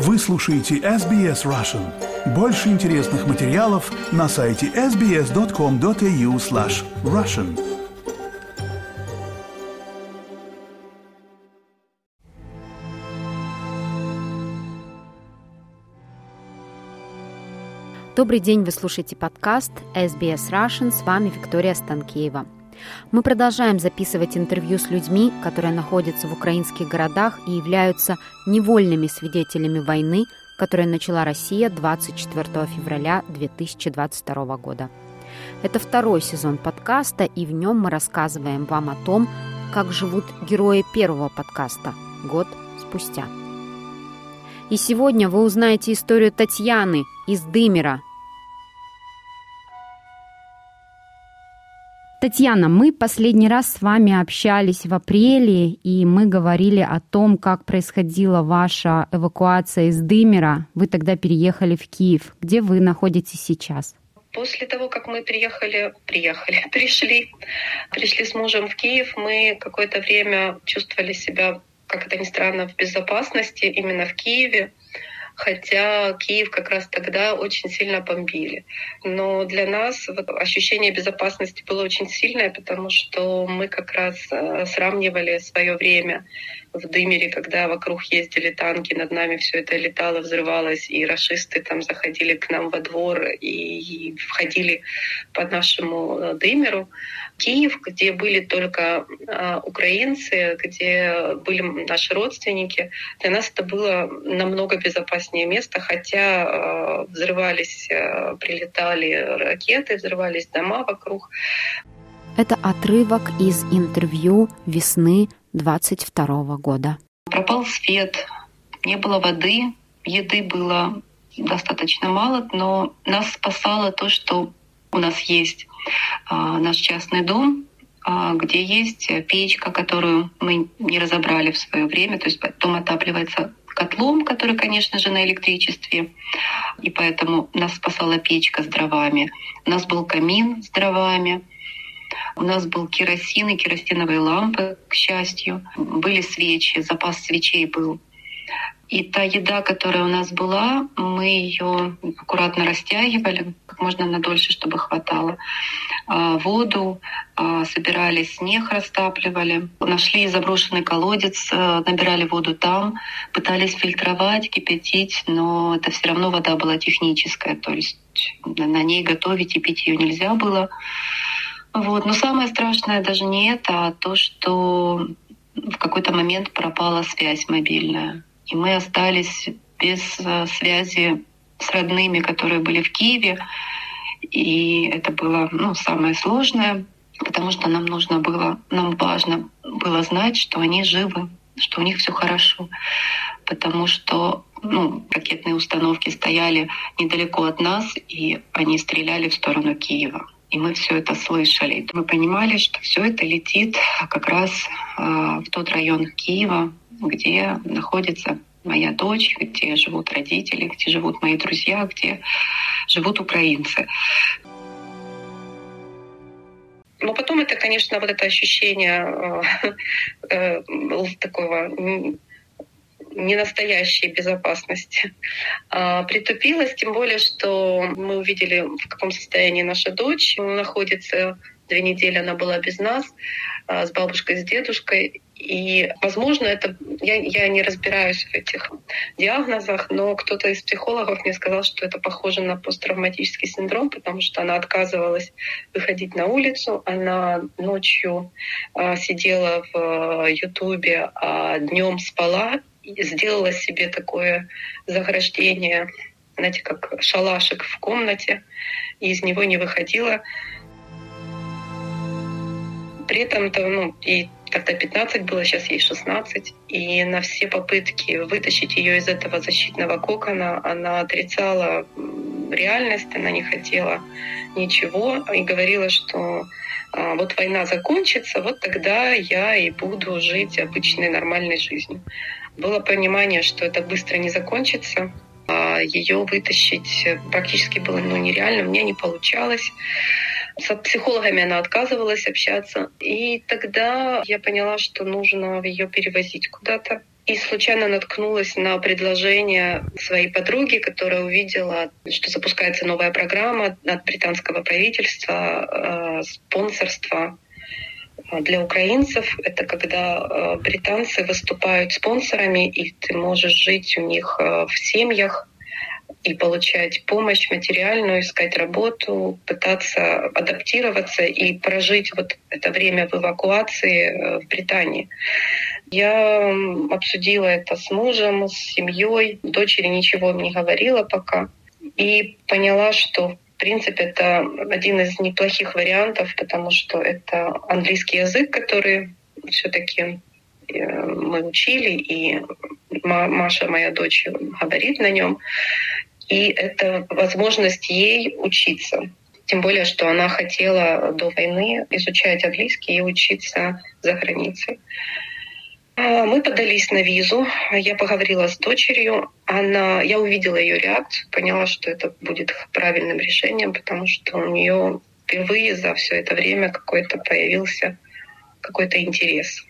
Вы слушаете SBS Russian. Больше интересных материалов на сайте sbs.com.au slash russian. Добрый день, вы слушаете подкаст SBS Russian. С вами Виктория Станкеева. Мы продолжаем записывать интервью с людьми, которые находятся в украинских городах и являются невольными свидетелями войны, которую начала Россия 24 февраля 2022 года. Это второй сезон подкаста, и в нем мы рассказываем вам о том, как живут герои первого подкаста год спустя. И сегодня вы узнаете историю Татьяны из Дымера, Татьяна, мы последний раз с вами общались в апреле, и мы говорили о том, как происходила ваша эвакуация из Дымера. Вы тогда переехали в Киев. Где вы находитесь сейчас? После того, как мы приехали, приехали, пришли, пришли с мужем в Киев, мы какое-то время чувствовали себя, как это ни странно, в безопасности именно в Киеве хотя Киев как раз тогда очень сильно бомбили. Но для нас вот, ощущение безопасности было очень сильное, потому что мы как раз э, сравнивали свое время в Дымере, когда вокруг ездили танки, над нами все это летало, взрывалось, и расисты там заходили к нам во двор и, входили по нашему э, Дымеру. Киев, где были только э, украинцы, где были наши родственники, для нас это было намного безопаснее место, хотя э, взрывались, э, прилетали ракеты, взрывались дома вокруг. Это отрывок из интервью весны 22 года. Пропал свет, не было воды, еды было достаточно мало, но нас спасало то, что у нас есть а, наш частный дом, а, где есть печка, которую мы не разобрали в свое время. То есть дом отапливается котлом, который, конечно же, на электричестве. И поэтому нас спасала печка с дровами. У нас был камин с дровами. У нас был керосин и керосиновые лампы, к счастью. Были свечи, запас свечей был. И та еда, которая у нас была, мы ее аккуратно растягивали, как можно на дольше, чтобы хватало. А, воду а, собирали, снег растапливали. Нашли заброшенный колодец, а, набирали воду там, пытались фильтровать, кипятить, но это все равно вода была техническая, то есть на ней готовить и пить ее нельзя было. Вот. Но самое страшное даже не это, а то, что в какой-то момент пропала связь мобильная. И мы остались без э, связи с родными, которые были в Киеве. И это было ну, самое сложное, потому что нам нужно было, нам важно было знать, что они живы, что у них все хорошо. Потому что ну, ракетные установки стояли недалеко от нас, и они стреляли в сторону Киева. И мы все это слышали. Мы понимали, что все это летит как раз э, в тот район Киева, где находится моя дочь, где живут родители, где живут мои друзья, где живут украинцы. Но потом это, конечно, вот это ощущение э, э, такого ненастоящей безопасности а, притупилось, тем более, что мы увидели, в каком состоянии наша дочь находится. Две недели она была без нас, а, с бабушкой, с дедушкой. И, возможно, это я, я не разбираюсь в этих диагнозах, но кто-то из психологов мне сказал, что это похоже на посттравматический синдром, потому что она отказывалась выходить на улицу, она ночью а, сидела в э, Ютубе, а днем спала сделала себе такое заграждение, знаете, как шалашик в комнате, и из него не выходила. При этом то, ну, и тогда 15 было, сейчас ей 16. И на все попытки вытащить ее из этого защитного кокона она отрицала реальность, она не хотела ничего и говорила, что а, вот война закончится, вот тогда я и буду жить обычной нормальной жизнью. Было понимание, что это быстро не закончится. А ее вытащить практически было ну, нереально, мне не получалось. С психологами она отказывалась общаться. И тогда я поняла, что нужно ее перевозить куда-то. и случайно наткнулась на предложение своей подруги, которая увидела, что запускается новая программа от британского правительства, э, спонсорства для украинцев. Это когда э, британцы выступают спонсорами, и ты можешь жить у них в семьях и получать помощь материальную, искать работу, пытаться адаптироваться и прожить вот это время в эвакуации в Британии. Я обсудила это с мужем, с семьей. Дочери ничего не говорила пока. И поняла, что в принципе, это один из неплохих вариантов, потому что это английский язык, который все-таки э, мы учили, и Маша, моя дочь, говорит на нем. И это возможность ей учиться. Тем более, что она хотела до войны изучать английский и учиться за границей. А, мы подались на визу. Я поговорила с дочерью. Она, я увидела ее реакцию, поняла, что это будет правильным решением, потому что у нее впервые за все это время какой-то появился какой-то интерес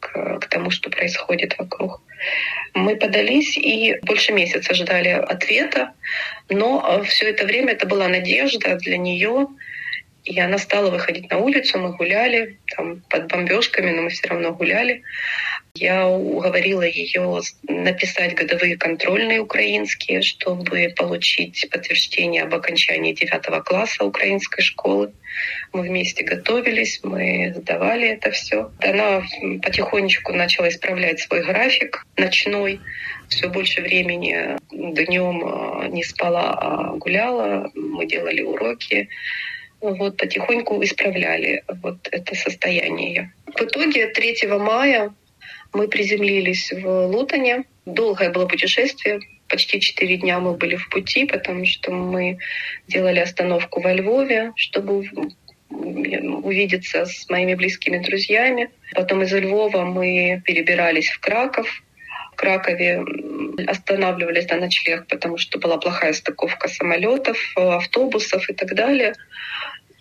к, к тому, что происходит вокруг. Мы подались и больше месяца ждали ответа, но все это время это была надежда для нее, и она стала выходить на улицу, мы гуляли там, под бомбежками, но мы все равно гуляли. Я уговорила ее написать годовые контрольные украинские, чтобы получить подтверждение об окончании девятого класса украинской школы. Мы вместе готовились, мы сдавали это все. Она потихонечку начала исправлять свой график ночной. Все больше времени днем а, не спала, а гуляла. Мы делали уроки вот потихоньку исправляли вот это состояние. В итоге 3 мая мы приземлились в Лутоне. Долгое было путешествие. Почти четыре дня мы были в пути, потому что мы делали остановку во Львове, чтобы увидеться с моими близкими друзьями. Потом из Львова мы перебирались в Краков. Кракове останавливались на ночлег, потому что была плохая стыковка самолетов, автобусов и так далее.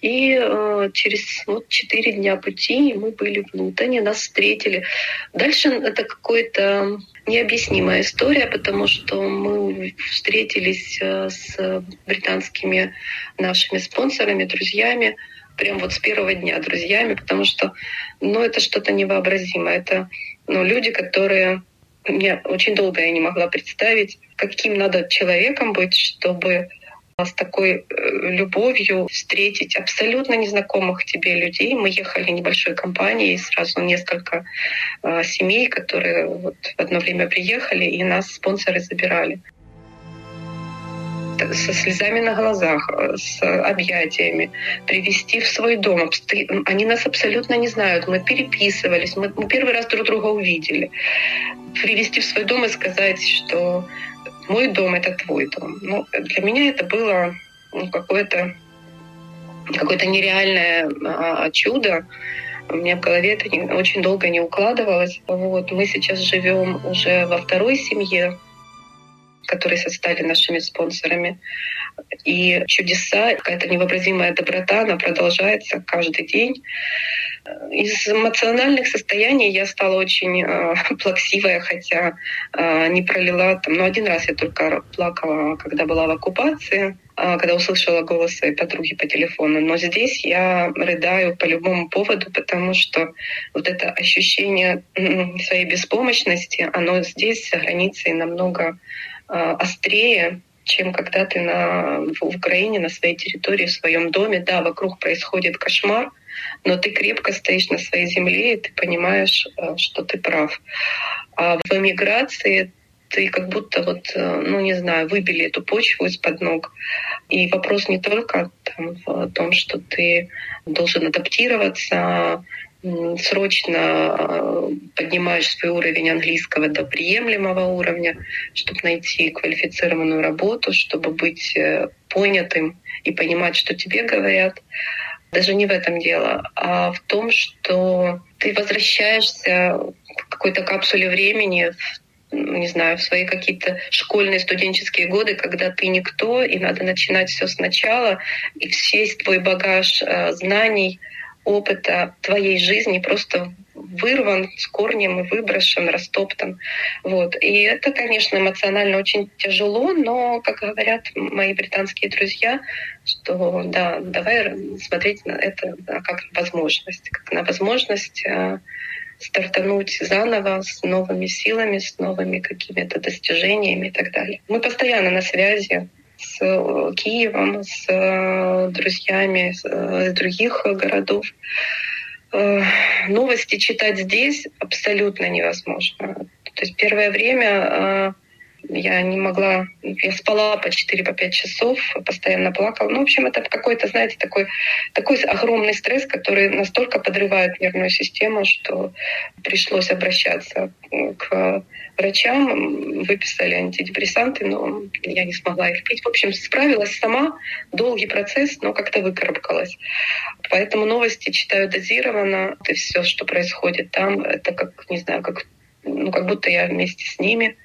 И э, через вот, четыре дня пути мы были в Лутоне, нас встретили. Дальше это какая-то необъяснимая история, потому что мы встретились э, с британскими нашими спонсорами, друзьями, прям вот с первого дня друзьями, потому что ну, это что-то невообразимое. Это ну, люди, которые мне очень долго я не могла представить, каким надо человеком быть, чтобы с такой э, любовью встретить абсолютно незнакомых тебе людей. Мы ехали небольшой компанией, сразу несколько э, семей, которые вот в одно время приехали, и нас спонсоры забирали со слезами на глазах, э, с объятиями, привести в свой дом. Они нас абсолютно не знают. Мы переписывались, мы, первый раз друг друга увидели. Привести в свой дом и сказать, что мой дом — это твой дом. Ну, для меня это было ну, какое-то какое-то нереальное а, чудо. У меня в голове это не, очень долго не укладывалось. Вот. Мы сейчас живем уже во второй семье, которые стали нашими спонсорами. И чудеса, какая-то невообразимая доброта, она продолжается каждый день. Из эмоциональных состояний я стала очень э, плаксивая, хотя э, не пролила там, ну один раз я только плакала, когда была в оккупации, э, когда услышала голос своей подруги по телефону. Но здесь я рыдаю по любому поводу, потому что вот это ощущение своей беспомощности, оно здесь за границей намного острее, чем когда ты на, в Украине, на своей территории, в своем доме. Да, вокруг происходит кошмар, но ты крепко стоишь на своей земле, и ты понимаешь, э, что ты прав. А в эмиграции ты как будто вот, э, ну не знаю, выбили эту почву из-под ног. И вопрос не только там, в том, что ты должен адаптироваться, срочно э, поднимаешь свой уровень английского до приемлемого уровня, чтобы найти квалифицированную работу, чтобы быть понятым и понимать, что тебе говорят. Даже не в этом дело, а в том, что ты возвращаешься в какой-то капсуле времени, ну, не знаю, в свои какие-то школьные студенческие годы, когда ты никто, и надо начинать все сначала, и весь твой багаж э, знаний, опыта твоей жизни просто вырван с корнем и выброшен, растоптан. Вот. И это, конечно, эмоционально очень тяжело, но, как говорят мои британские друзья, что да, давай смотреть на это как на возможность, как на возможность э, стартануть заново с новыми силами, с новыми какими-то достижениями и так далее. Мы постоянно на связи с э, Киевом, с э, друзьями из других городов. Новости читать здесь абсолютно невозможно. То есть первое время я не могла, я спала по 4-5 по часов, постоянно плакала. Ну, в общем, это какой-то, знаете, такой, такой огромный стресс, который настолько подрывает нервную систему, что пришлось обращаться к врачам, выписали антидепрессанты, но я не смогла их пить. В общем, справилась сама, долгий процесс, но как-то выкарабкалась. Поэтому новости читаю дозированно, и все, что происходит там, это как, не знаю, как ну, как будто я вместе с ними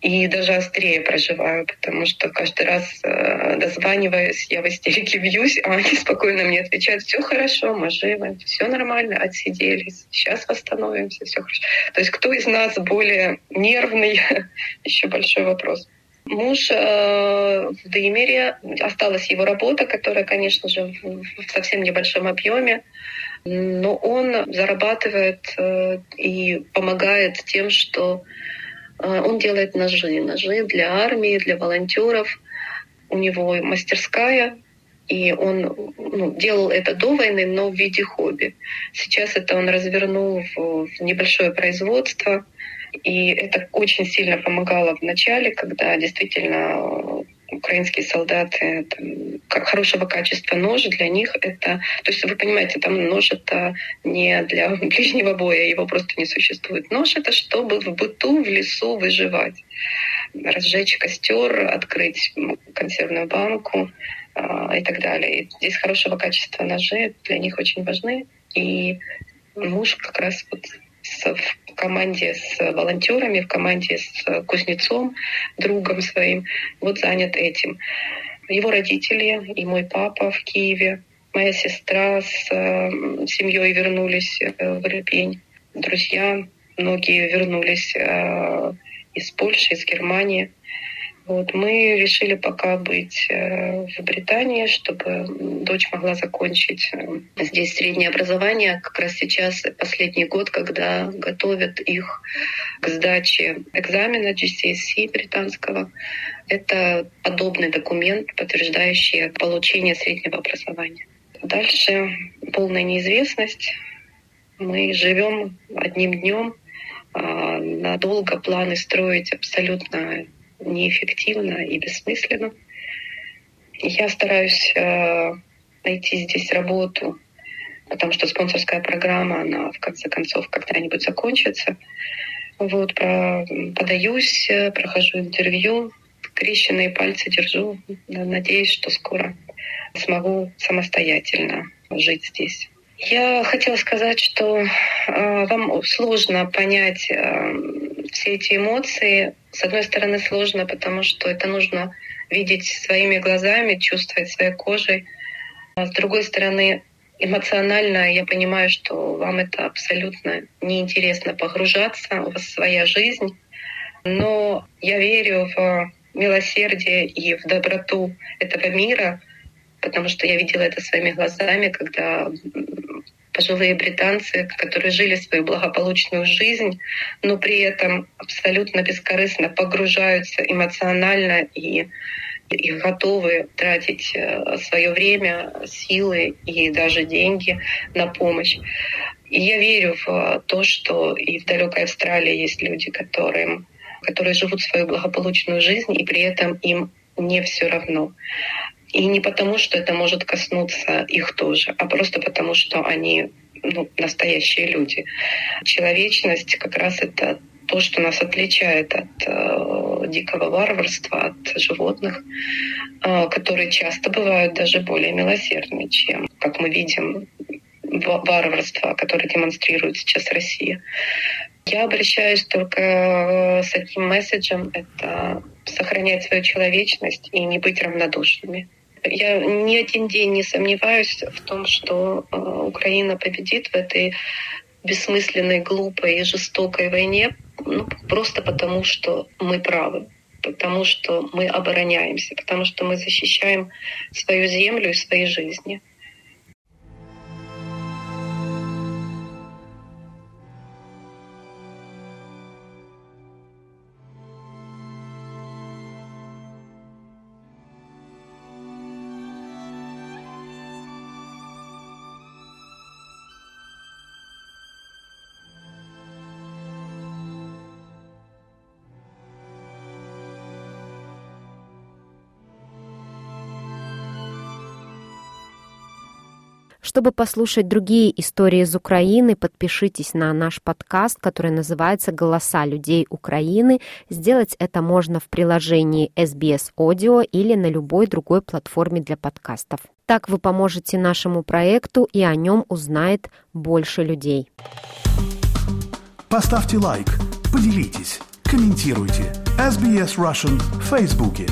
и даже острее проживаю, потому что каждый раз э, дозваниваюсь, я в истерике бьюсь, а они спокойно мне отвечают, все хорошо, мы живы, все нормально, отсиделись, сейчас восстановимся, все хорошо. То есть кто из нас более нервный, еще большой вопрос. Муж э, в Деймере, осталась его работа, которая, конечно же, в, в совсем небольшом объеме, но он зарабатывает э, и помогает тем, что он делает ножи, ножи для армии, для волонтеров. У него мастерская, и он ну, делал это до войны, но в виде хобби. Сейчас это он развернул в, в небольшое производство. И это очень сильно помогало в начале, когда действительно украинские солдаты там, хорошего качества нож для них это... То есть вы понимаете, там нож это не для ближнего боя, его просто не существует. Нож это чтобы в быту, в лесу выживать. Разжечь костер, открыть консервную банку э, и так далее. И здесь хорошего качества ножи для них очень важны. И муж как раз вот в команде с волонтерами, в команде с кузнецом, другом своим, вот занят этим. Его родители и мой папа в Киеве, моя сестра с э, семьей вернулись э, в Ирпень, друзья многие вернулись э, из Польши, из Германии. Вот, мы решили пока быть э, в Британии, чтобы дочь могла закончить э, здесь среднее образование. Как раз сейчас последний год, когда готовят их к сдаче экзамена GCSE британского. Это подобный документ, подтверждающий получение среднего образования. Дальше полная неизвестность. Мы живем одним днем. А, надолго планы строить абсолютно неэффективно и бессмысленно. Я стараюсь э, найти здесь работу, потому что спонсорская программа, она в конце концов когда-нибудь закончится. Вот, про, подаюсь, прохожу интервью, крещенные пальцы держу. Надеюсь, что скоро смогу самостоятельно жить здесь. Я хотела сказать, что э, вам сложно понять э, все эти эмоции. С одной стороны, сложно, потому что это нужно видеть своими глазами, чувствовать своей кожей. А с другой стороны, эмоционально я понимаю, что вам это абсолютно неинтересно погружаться, у вас своя жизнь. Но я верю в милосердие и в доброту этого мира, потому что я видела это своими глазами, когда пожилые британцы, которые жили свою благополучную жизнь, но при этом абсолютно бескорыстно погружаются эмоционально и и готовы тратить э, свое время, силы и даже деньги на помощь. И я верю в то, что и в далекой Австралии есть люди, которые, которые живут свою благополучную жизнь, и при этом им не все равно. И не потому, что это может коснуться их тоже, а просто потому, что они ну, настоящие люди. Человечность как раз это то, что нас отличает от э, дикого варварства, от животных, э, которые часто бывают даже более милосердны, чем, как мы видим, варварство, которое демонстрирует сейчас Россия. Я обращаюсь только э, с одним месседжем — это сохранять свою человечность и не быть равнодушными. Я ни один день не сомневаюсь в том, что э, Украина победит в этой бессмысленной, глупой и жестокой войне ну, просто потому, что мы правы, потому что мы обороняемся, потому что мы защищаем свою землю и свои жизни. Чтобы послушать другие истории из Украины, подпишитесь на наш подкаст, который называется «Голоса людей Украины». Сделать это можно в приложении SBS Audio или на любой другой платформе для подкастов. Так вы поможете нашему проекту, и о нем узнает больше людей. Поставьте лайк, поделитесь, комментируйте. SBS Russian в Фейсбуке.